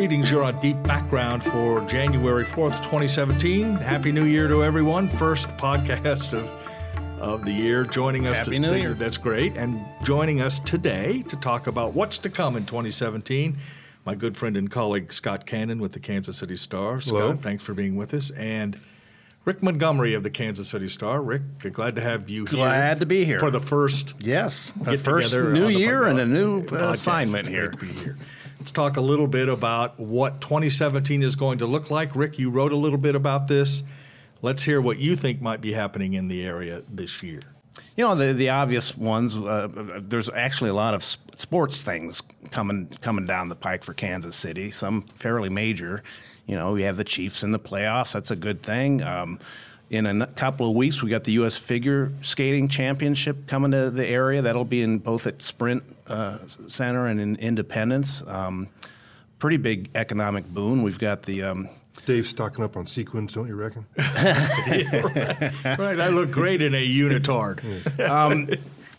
Greetings, you're on Deep Background for January 4th, 2017. Happy New Year to everyone. First podcast of, of the year. Joining us Happy today. New Year. That's great. And joining us today to talk about what's to come in 2017, my good friend and colleague Scott Canon with the Kansas City Star. Scott, Hello. thanks for being with us. And Rick Montgomery of the Kansas City Star. Rick, glad to have you here. Glad to be here. For the first Yes, a get first together new on the year and a new uh, assignment here. Great to be here. Let's talk a little bit about what 2017 is going to look like. Rick, you wrote a little bit about this. Let's hear what you think might be happening in the area this year. You know, the the obvious ones. Uh, there's actually a lot of sports things coming coming down the pike for Kansas City. Some fairly major. You know, we have the Chiefs in the playoffs. That's a good thing. Um, in a n- couple of weeks, we got the U.S. Figure Skating Championship coming to the area. That'll be in both at Sprint uh, Center and in Independence. Um, pretty big economic boon. We've got the um, Dave's stocking up on sequins, don't you reckon? Right, I look great in a unitard.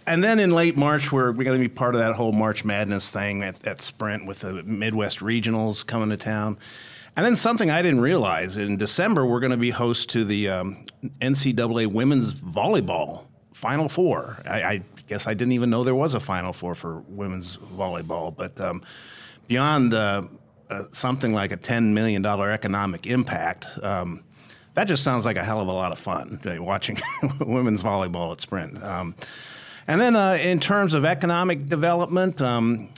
And then in late March, we're, we're going to be part of that whole March Madness thing at, at Sprint with the Midwest Regionals coming to town. And then something I didn't realize in December, we're going to be host to the um, NCAA Women's Volleyball Final Four. I, I guess I didn't even know there was a Final Four for women's volleyball. But um, beyond uh, uh, something like a $10 million economic impact, um, that just sounds like a hell of a lot of fun uh, watching women's volleyball at Sprint. Um, and then, uh, in terms of economic development, um,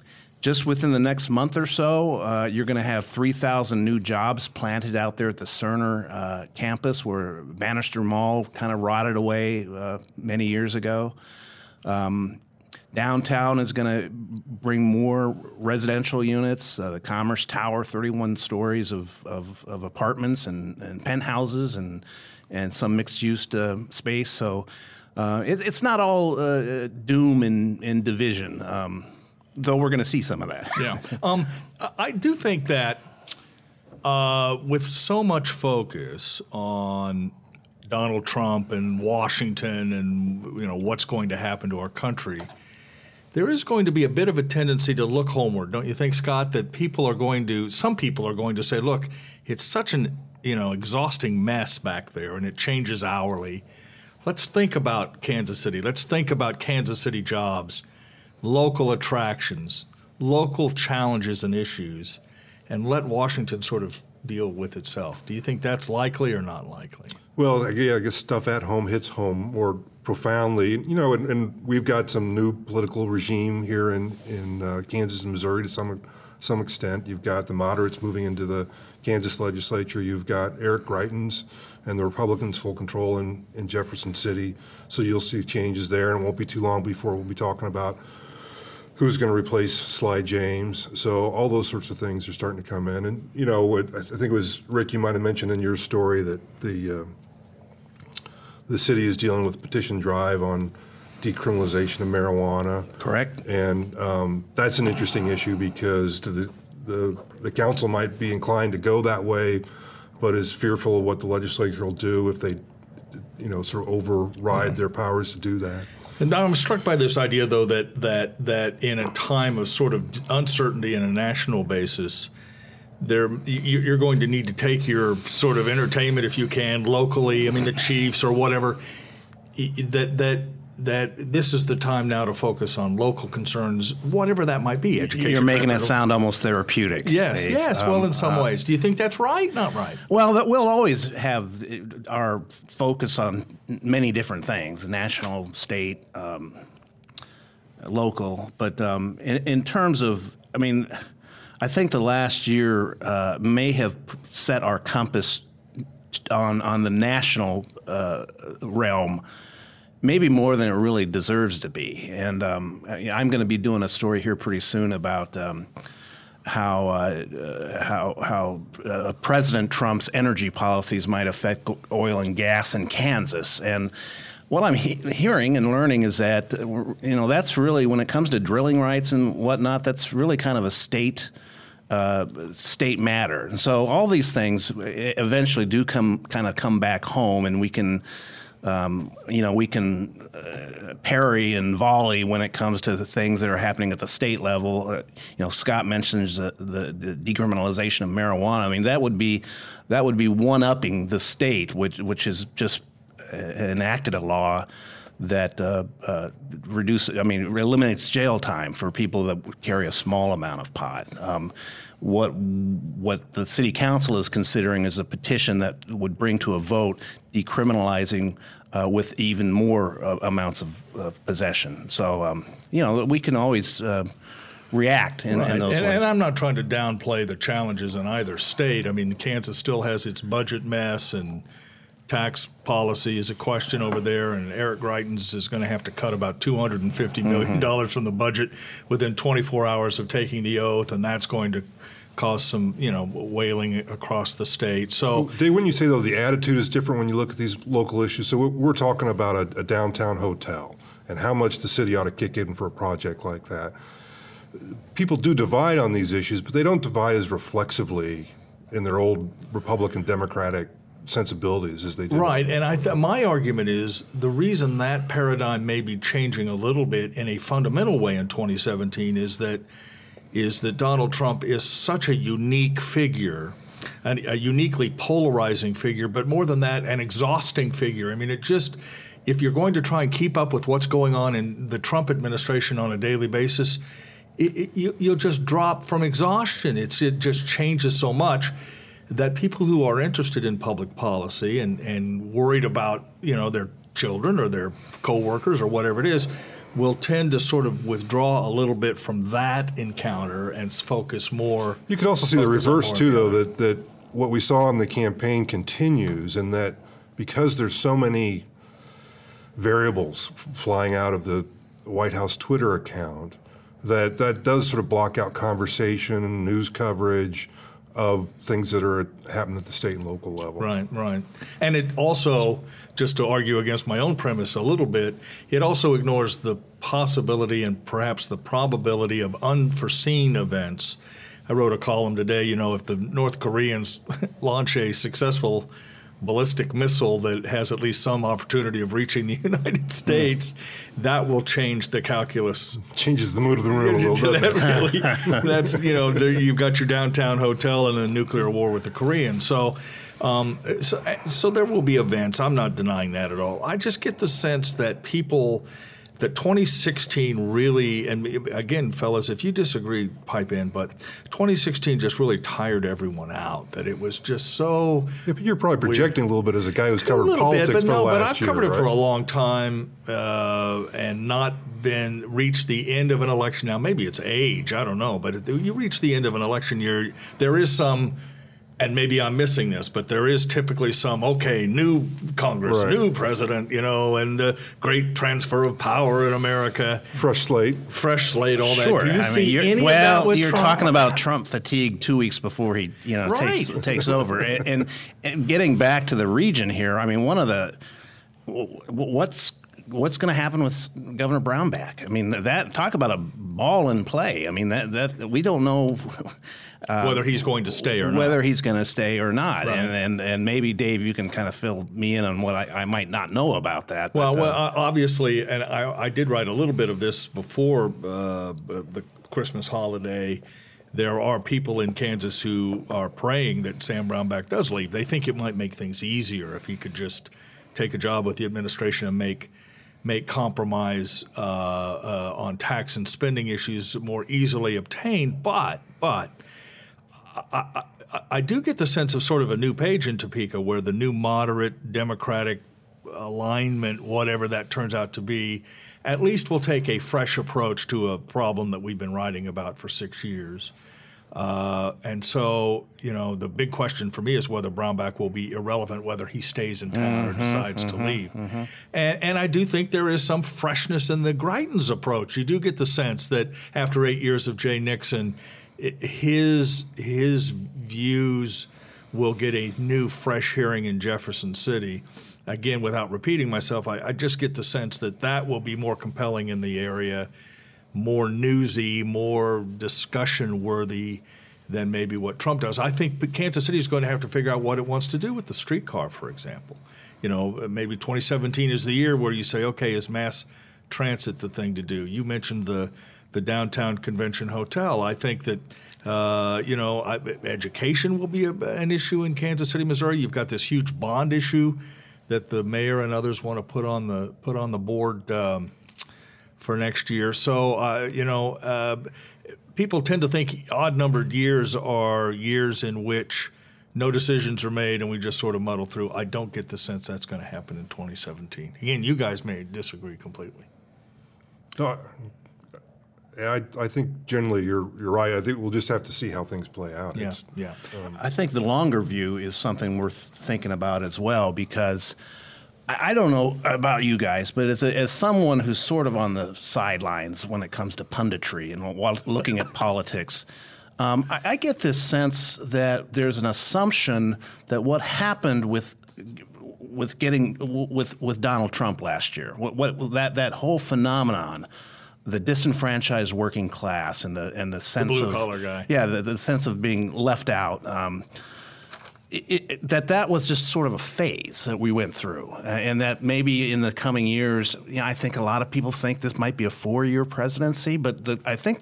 just within the next month or so, uh, you're going to have 3,000 new jobs planted out there at the Cerner uh, campus, where Bannister Mall kind of rotted away uh, many years ago. Um, downtown is going to bring more residential units. Uh, the Commerce Tower, 31 stories of, of, of apartments and, and penthouses and, and some mixed use uh, space. So uh, it, it's not all doom and, and division, um, though we're going to see some of that. Yeah. Um, I- do think that uh, with so much focus on Donald Trump and Washington and you know what's going to happen to our country, there is going to be a bit of a tendency to look homeward, don't you think, Scott? That people are going to, some people are going to say, look, it's such an you know exhausting mess back there, and it changes hourly. Let's think about Kansas City. Let's think about Kansas City jobs, local attractions, local challenges and issues, and let Washington sort of deal with itself. Do you think that's likely or not likely? Well, I- yeah, I guess stuff at home hits home more profoundly. You know, and, and we've got some new political regime here in in uh, Kansas and Missouri to some some extent. You've got the moderates moving into the Kansas legislature. You've got Eric Greitens and the Republicans full control in, in Jefferson City. So you'll see changes there, and it won't be too long before we'll be talking about who's going to replace Sly James. So all those sorts of things are starting to come in. And you know, what, I think it was Rick. You might have mentioned in your story that the uh, the city is dealing with petition drive on decriminalization of marijuana. Correct. And um, that's an interesting issue because to the, the the council might be inclined to go that way, but is fearful of what the legislature will do if they, you know, sort of override their powers to do that. And I'm struck by this idea, though, that that that in a time of sort of uncertainty on a national basis, there you- you're going to need to take your sort of entertainment, if you can, locally. I mean, the Chiefs or whatever. That that that this is the time now to focus on local concerns, whatever that might be. Education. You're making it sound almost therapeutic. Yes, Dave. yes. well, Um, in some ways, do you think that's right? Not right. Well, that we'll always have our focus on many different things: national, state, um, local. But um, in, in terms of, I mean, I think the last year uh, may have set our compass on on the national uh, realm. Maybe more than it really deserves to be, and um, I'm going to be doing a story here pretty soon about um, how uh, uh, how how uh, President Trump's energy policies might affect oil and gas in Kansas. And what I'm he- hearing and learning is that uh, you know that's really when it comes to drilling rights and whatnot, that's really kind of a state. Uh, state matter, and so all these things eventually do come kind of come back home, and we can um, you know, we can uh, parry and volley when it comes to the things that are happening at the state level. Uh, you know, Scott mentions the, the, the, decriminalization of marijuana. I mean, that would be that would be one upping the state, which which is just uh, enacted a law that uh, uh, reduce, I mean, eliminates jail time for people that carry a small amount of pot. Um, what what the city council is considering is a petition that would bring to a vote decriminalizing uh, with even more uh, amounts of, possession. So um, you know we can always. Uh, react in, right. in those and, ways. And I'm not trying to downplay the challenges in either state. I mean, Kansas still has its budget mess and tax policy is a question over there, and Eric Greitens is going to have to cut about $250 million mm-hmm. from the budget within 24 hours of taking the oath, and that's going to cause some, you know, wailing across the state. So, Dave, when you say though the attitude is different when you look at these local issues, so we're talking about a, a downtown hotel and how much the city ought to kick in for a project like that. People do divide on these issues, but they don't divide as reflexively in their old Republican Democratic sensibilities as they do. Right, and I th- my argument is the reason that paradigm may be changing a little bit in a fundamental way in 2017 is that is that Donald Trump is such a unique figure. a uniquely polarizing figure, but more than that, an exhausting figure. I mean, it just, if you're going to try and keep up with what's going on in the Trump administration on a daily basis, it, it, you, will just drop from exhaustion. It's, it just changes so much that people who are interested in public policy and, and worried about you know their children or their coworkers or whatever it is will tend to sort of withdraw a little bit from that encounter and focus more. You could also see the reverse too, though, that that what we saw in the campaign continues, and that because there's so many variables flying out of the White House Twitter account, that that does sort of block out conversation, and news coverage, of things that are happening at the state and local level. Right, right. And it also, just to argue against my own premise a little bit, it also ignores the possibility and perhaps the probability of unforeseen events. I wrote a column today, you know, if the North Koreans launch a successful ballistic missile that has at least some opportunity of reaching the United States, that will change the calculus. Changes the mood of the room a little bit. really, that's you know you've got your downtown hotel and a nuclear war with the Koreans. So, um, so, so there will be events. I'm not denying that at all. I just get the sense that people that 2016 really, and again, fellas, if you disagree, pipe in, but 2016 just really tired everyone out. That it was just so. Yeah, but you're probably projecting weird. a little bit as a guy who's covered politics bit, but for no, the last but I've year, covered right? it for a long time uh, and not been reached the end of an election. Now, maybe it's age, I don't know, but you reach the end of an election year, there is some and maybe I'm missing this, but there is typically some okay, new Congress, right. new president, you know, and the great transfer of power in America, fresh slate, fresh slate, all that. Do you I see mean, any well, of that with you're Trump? talking about Trump fatigue two weeks before he, you know, right. takes takes over, and, and, and getting back to the region here. I mean, one of the what's what's going to happen with Governor Brownback? I mean, that talk about a ball in play. I mean, that that we don't know. Uh, whether he's going to stay or not. Whether he's going to stay or not. Right. And, and and maybe, Dave, you can kind of fill me in on what I, I might not know about that. Well, but, well uh, obviously, and I, I, did write a little bit of this before uh, the Christmas holiday. There are people in Kansas who are praying that Sam Brownback does leave. They think it might make things easier if he could just take a job with the administration and make make compromise uh, uh, on tax and spending issues more easily obtained. But but I, I, I, do get the sense of sort of a new page in Topeka where the new moderate Democratic alignment, whatever that turns out to be, at least will take a fresh approach to a problem that we've been writing about for six years. Uh, and so, you know, the big question for me is whether Brownback will be irrelevant, whether he stays in town mm-hmm, or decides mm-hmm, to leave. Mm-hmm. And, and, I do think there is some freshness in the Greitens approach. You do get the sense that after eight years of Jay Nixon, his his views will get a new, fresh hearing in Jefferson City. Again, without repeating myself, I, I just get the sense that that will be more compelling in the area, more newsy, more discussion worthy than maybe what Trump does. I think Kansas City is going to have to figure out what it wants to do with the streetcar, for example. you know, maybe 2017 is the year where you say, okay, is mass transit the thing to do? You mentioned the the downtown convention hotel. I think that. Uh, you know, I, education will be a, an issue in Kansas City, Missouri. You've got this huge bond issue that the mayor and others want to put on the put on the board um, for next year. So, uh, you know, uh, people tend to think odd numbered years are years in which no decisions are made and we just sort of muddle through. I don't get the sense that's going to happen in 2017. Again, you guys may disagree completely. No, I, I think generally you're you're right. I think we'll just have to see how things play out. Yeah, It's- yeah. I think the longer view is something worth thinking about as well because I don't know about you guys, but as, a, as someone who's sort of on the sidelines when it comes to punditry and while looking at politics, um, I, I get this sense that there's an assumption that what happened with with getting with with Donald Trump last year, what, what that that whole phenomenon the disenfranchised working class and the and the sense blue of collar guy. yeah, the, the sense of being left out. Um, it, that that was just sort of a phase that we went through, uh, and that maybe in the coming years, you know, I think a lot of people think this might be a four-year presidency, but the, I think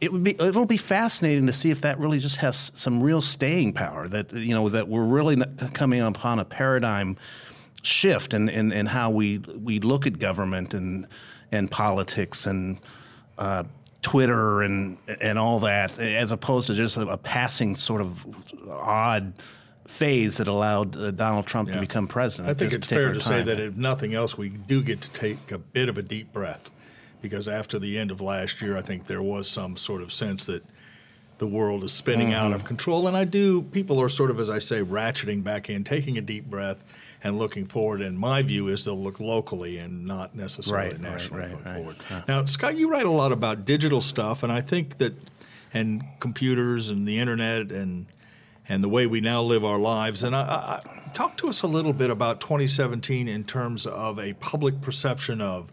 it would be it'll be fascinating to see if that really just has some real staying power. That you know that we're really coming upon a paradigm shift in, in, in how we we look at government and and politics and uh, Twitter and and all that, as opposed to just a, a passing sort of odd phase that allowed uh, Donald Trump to become president. I think it's fair to particular say that if nothing else, we do get to take a bit of a deep breath because after the end of last year, I think there was some sort of sense that the world is spinning out Mm-hmm. of control. And I do, people are sort of, as I say, ratcheting back in, taking a deep breath and looking forward. And my view is they'll look locally and not necessarily Right, nationally right, going right. forward. Yeah. Now, Scott, you write a lot about digital stuff, and I think that, and computers and the internet and and the way we now live our lives. And I, I, talk to us a little bit about 2017 in terms of a public perception of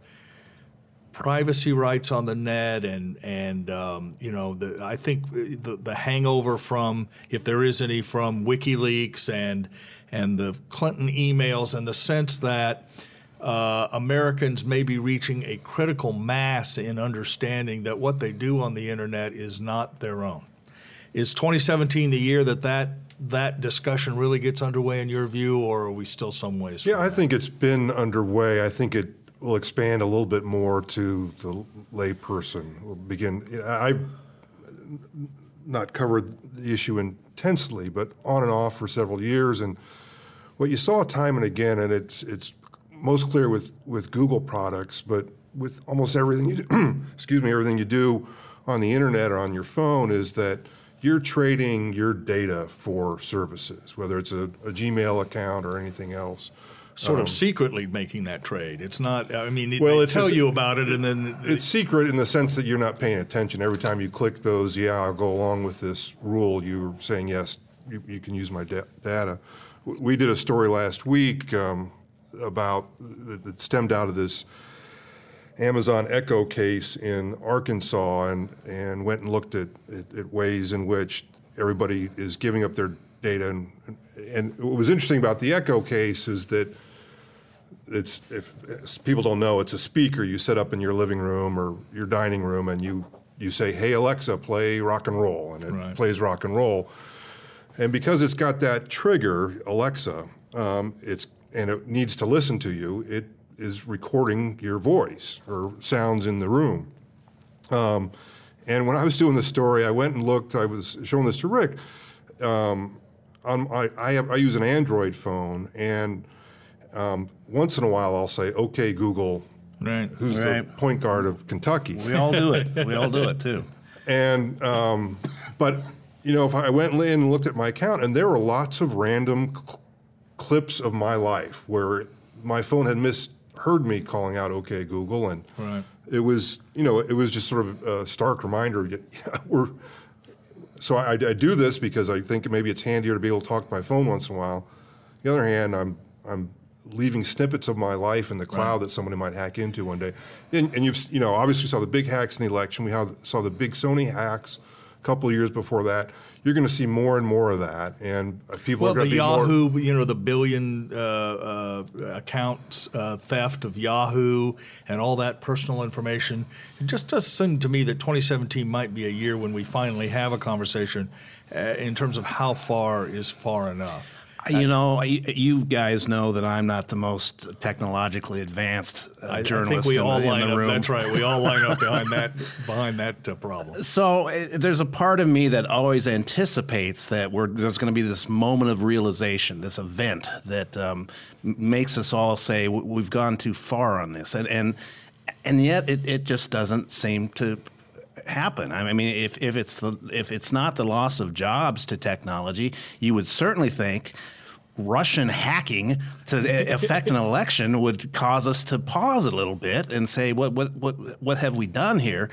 privacy rights on the net and and um, you know the, I think the the hangover from if there is any from WikiLeaks and and the Clinton emails and the sense that uh, Americans may be reaching a critical mass in understanding that what they do on the internet is not their own. Is 2017 the year that that that discussion really gets underway in your view, or are we still some ways? Yeah, I that? think it's been underway. I think it will expand a little bit more to the layperson. We'll begin. I've not covered the issue intensely, but on and off for several years. And what you saw time and again, and it's it's most clear with with Google products, but with almost everything you do, excuse me, everything you do on the internet or on your phone is that you're trading your data for services, whether it's a, a Gmail account or anything else. sort of secretly making that trade. It's not. I mean, Well, they it's- tell it's- you about it, and then It's secret in the sense that you're not paying attention. Every time you click those, yeah, I'll go along with this rule, you're saying, yes, you, you can use my da- data. We did a story last week um, about, that that stemmed out of this Amazon Echo case in Arkansas and, and went and looked at, at, at ways in which everybody is giving up their data. And, and what was interesting about the Echo case is that it's if, people don't know it's a speaker you set up in your living room or your dining room and you you say hey alexa play rock and roll and it Right. plays rock and roll and because it's got that trigger alexa um, it's and it needs to listen to you it is recording your voice or sounds in the room um, and when i was doing the story i went and looked i was showing this to rick um, on I, I, have, I use an android phone and um, once in a while I'll say, "Okay, Google, right. who's the point guard of Kentucky?" we all do it. We all do it too. And um, but you know, if I went in and looked at my account, and there were lots of random cl- clips of my life where my phone had misheard me calling out "Okay, Google," and Right. it was you know it was just sort of a stark reminder. Yeah, we're so I, I do this because I think maybe it's handier to be able to talk to my phone once in a while. On the other hand, I'm I'm leaving snippets of my life in the cloud that somebody might hack into one day. And, and you've you know obviously saw the big hacks in the election. We have, saw the big Sony hacks a couple of years before that. You're going to see more and more of that, and uh, people Well, are going the to be more. Yahoo, you know, the billion uh, uh, accounts uh, theft of Yahoo and all that personal information. It just does seem to me that 2017 might be a year when we finally have a conversation uh, in terms of how far is far enough. You know, you, guys know that I'm not the most technologically advanced uh, I, I journalist think we all the, in line the up. room. That's right. We all line up behind that behind that uh, problem. So uh, there's a part of me that always anticipates that we're, there's going to be this moment of realization, this event that um, makes us all say we've gone too far on this, and and and yet it, it just doesn't seem to happen. I mean, if, if it's the, if it's not the loss of jobs to technology, you would certainly think. Russian hacking to affect an election would cause us to pause a little bit and say, "What, what, what, what have we done here?"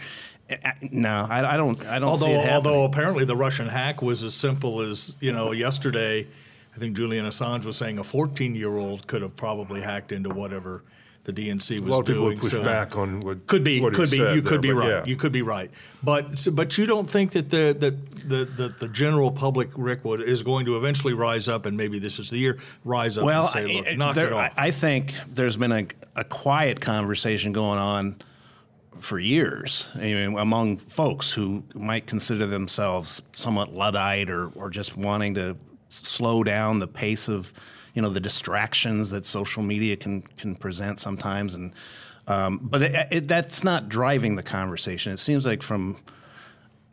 No, I, I don't. I don't Although, see it happening. although apparently the Russian hack was as simple as you know yesterday, I think Julian Assange was saying a 14-year-old could have probably hacked into whatever the DNC was a lot of people doing. would push so- back on what Could be, what he could be. said You could there, be right. yeah. You could be right. But so- but you don't think that the that the, the the general public, Rick, would, is going to eventually rise up, and maybe this is the year rise up well, and say, I- look, I, knock there- it off. I, I think there's been a, a quiet conversation going on for years I mean, among folks who might consider themselves somewhat luddite or, or just wanting to slow down the pace of you know the distractions that social media can can present sometimes and um, but it, it, that's not driving the conversation it seems like from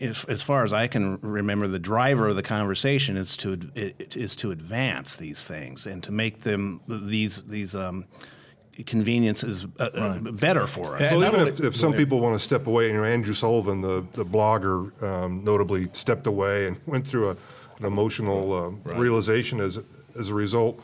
as, as far as I can remember, the driver of the conversation is to it, is to advance these things and to make them these these um, conveniences uh, uh, better for us. And Well, even if, if some people want to step away, you know, Andrew Sullivan, the, the blogger, um, notably stepped away and went through a, an emotional um, realization as, as a result.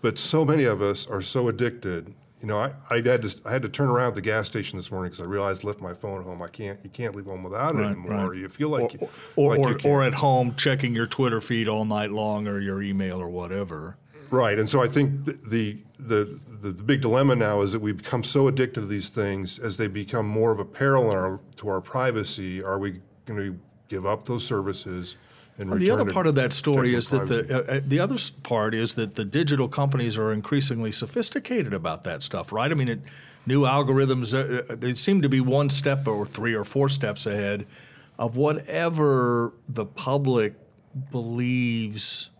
But so many of us are so addicted. You know, I, I had to I had to turn around at the gas station this morning because I realized I left my phone home. I can't you can't leave home without it anymore. You feel like you- or, like or, can't. or at home checking your Twitter feed all night long or your email or whatever. Right, and so I think the, the the the big dilemma now is that we become so addicted to these things as they become more of a peril in our, to our privacy. Are we going to give up those services? And The other part of that story is that technical the uh, uh, the other part is that the digital companies are increasingly sophisticated about that stuff, right? I mean, it, new algorithms uh, uh, they seem to be one step or three or four steps ahead of whatever the public believes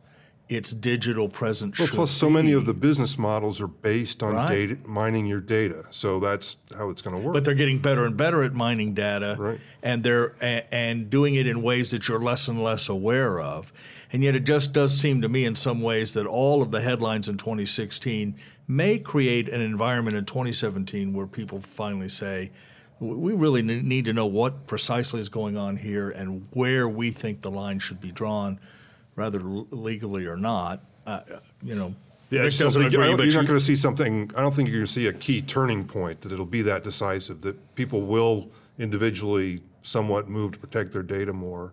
its digital presence Well, plus, so many of the business models are based on Right. data, mining your data. So that's how it's going to work. but they're getting better and better at mining data, Right. and they're and doing it in ways that you're less and less aware of. And yet, it just does seem to me, in some ways, that all of the headlines in 2016 may create an environment in 2017 where people finally say, "We really need to know what precisely is going on here and where we think the line should be drawn, rather l- legally or not." Uh, you know, Yeah, I Rick just don't doesn't think- I agree, don't- but you're not going to see something. I don't think you're going to see a key turning point that it'll be that decisive that people will individually somewhat move to protect their data more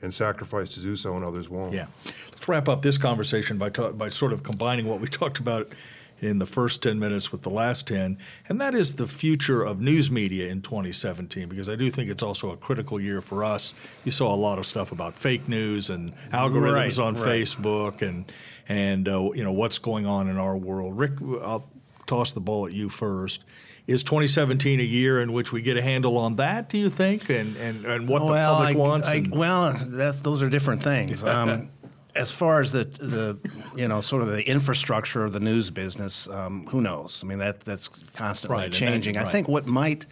and sacrifice to do so, and others won't. Yeah. Let's wrap up this conversation by, ta- by sort of combining what we talked about in the first 10 minutes with the last 10, and that is the future of news media in 2017, because I do think it's also a critical year for us. You saw a lot of stuff about fake news and algorithms Right, on right. Facebook and, and uh, you know, what's going on in our world. Rick, I'll toss the ball at you first. Is 2017 a year in which we get a handle on that, do you think, and, and, and what the well, public I- wants? I- well, that's those are different things. Um, as far as the the you know sort of the infrastructure of the news business, um, who knows? I mean that that's constantly Right, and that- changing. I think what might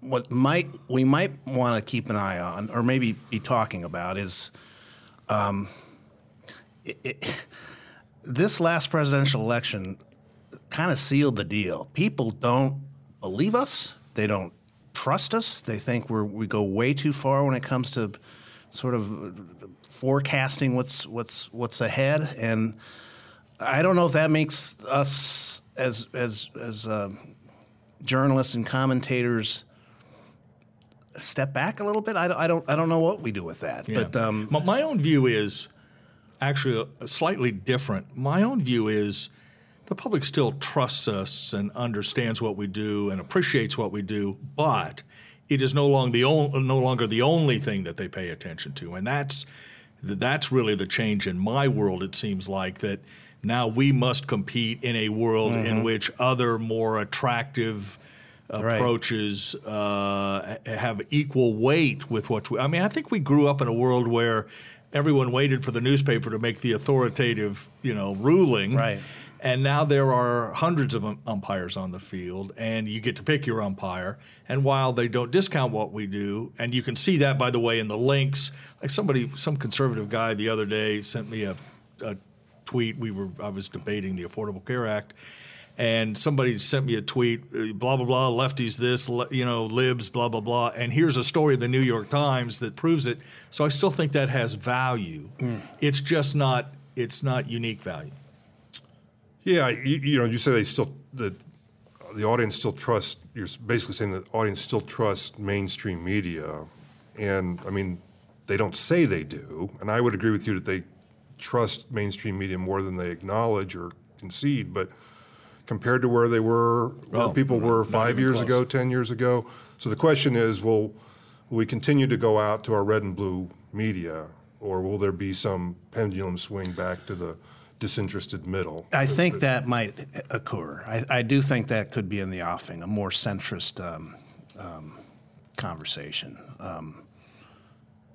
what might we might want to keep an eye on, or maybe be talking about, is um, it, it, this last presidential election kind of sealed the deal. People don't believe us. They don't trust us. They think we're we go way too far when it comes to sort of forecasting what's what's what's ahead. And I don't know if that makes us as as as uh, journalists and commentators step back a little bit. I, don't- I don't I don't know what we do with that. Yeah. But um, my, my own view is actually a- slightly different. My own view is the public still trusts us and understands what we do and appreciates what we do, but it is no longer the only, no longer the only thing that they pay attention to, and that's that's really the change in my world. It seems like that now we must compete in a world mm-hmm. in which other more attractive approaches right. uh, have equal weight with what we, I mean. I think we grew up in a world where everyone waited for the newspaper to make the authoritative, you know, ruling. Right. And now there are hundreds of umpires on the field, and you get to pick your umpire. And while they don't discount what we do, and you can see that, by the way, in the links, like somebody, some conservative guy the other day sent me a, a tweet. We were, I was debating the Affordable Care Act, and somebody sent me a tweet, uh, blah blah blah, lefties this, you know, libs, blah blah blah, and here's a story in the New York Times that proves it. So I still think that has value. Mm. It's just not, it's not unique value. Yeah, you, you know, you say they still the the audience still trusts. You're basically saying the audience still trusts mainstream media, and I mean, they don't say they do, and I would agree with you that they trust mainstream media more than they acknowledge or concede, but compared to where they were, where oh, people were five years close. ago, 10 years ago. So the question is will, will we continue to go out to our red and blue media, or will there be some pendulum swing back to the disinterested middle? I think that might occur. I, I do think that could be in the offing, a more centrist um, um, conversation. Um,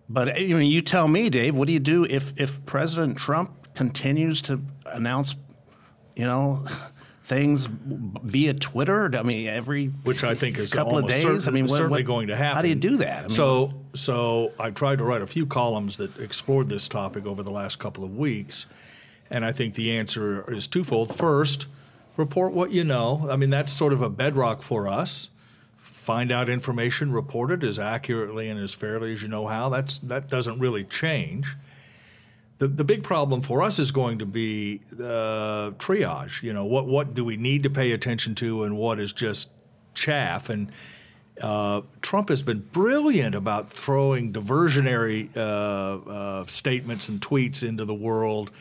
but I mean, you tell me, Dave, what do you do if, if President Trump continues to announce, you know, things via Twitter? I mean, every which I think is a couple of days. Certain, I mean, what, certainly what, going to happen. How do you do that? I mean, so, so I tried to write a few columns that explored this topic over the last couple of weeks, and I think the answer is twofold. First, report what you know. I mean, that's sort of a bedrock for us. Find out information, report it as accurately and as fairly as you know how. That's that doesn't really change the, the big problem for us is going to be uh, triage. You know, what what do we need to pay attention to, and what is just chaff? And uh, Trump has been brilliant about throwing diversionary uh, uh, statements and tweets into the world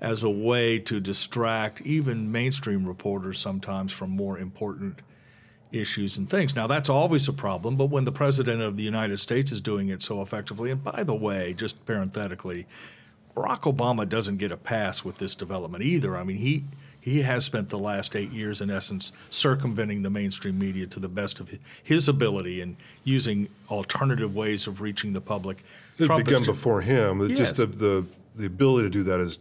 as a way to distract even mainstream reporters sometimes from more important issues and things. Now, that's always a problem, but when the President of the United States is doing it so effectively, and by the way, just parenthetically, Barack Obama doesn't get a pass with this development either. I mean, he he has spent the last eight years, in essence, circumventing the mainstream media to the best of his ability and using alternative ways of reaching the public. It began before him. Yes. Just the, the the ability to do that is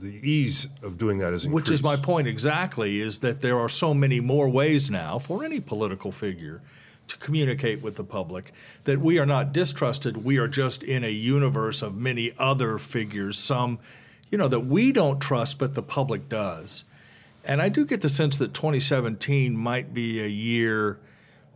the ease of doing that is increased. Which is my point exactly. Is that there are so many more ways now for any political figure to communicate with the public, that we are not distrusted. We are just in a universe of many other figures, some, you know, that we don't trust, but the public does. And I do get the sense that 2017 might be a year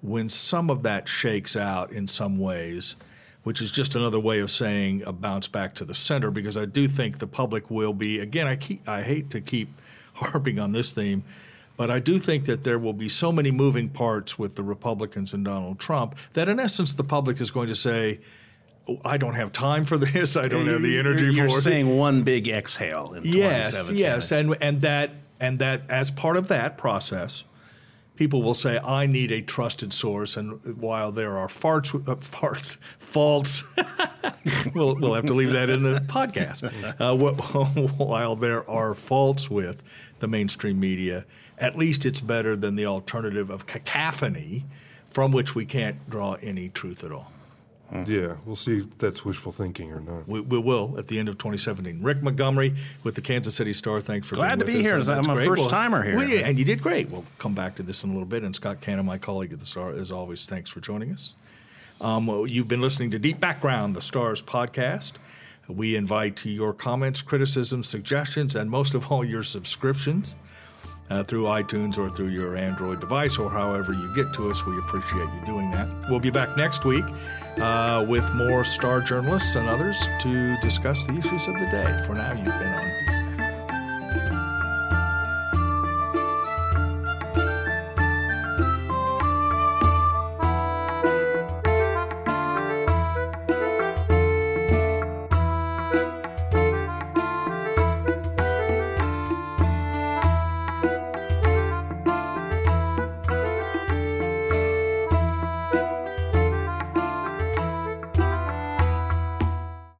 when some of that shakes out in some ways, which is just another way of saying a bounce back to the center, because I do think the public will be, again, I, keep, I hate to keep harping on this theme but I do think that there will be so many moving parts with the Republicans and Donald Trump that, in essence, the public is going to say, oh, I don't have time for this. I don't have the energy you're, you're for it. You're saying one big exhale in yes, yes, and and that and that as part of that process, people will say, "I need a trusted source." And while there are farts, uh, farts, faults, we'll we'll have to leave that in the podcast. Uh, while there are faults with the mainstream media, at least it's better than the alternative of cacophony from which we can't draw any truth at all. Yeah, we'll see if that's wishful thinking or not. We, we, will at the end of 2017. Rick Montgomery with the Kansas City Star. Thanks for glad to be here. I'm a first timer here, well, and you did great. We'll come back to this in a little bit. And Scott Canon, my colleague at the Star, as always, thanks for joining us. Um, you've been listening to Deep Background, the Stars podcast. We invite your comments, criticisms, suggestions, and most of all, your subscriptions uh, through iTunes or through your Android device or however you get to us. We appreciate you doing that. We'll be back next week uh, with more star journalists and others to discuss the issues of the day. For now, you've been on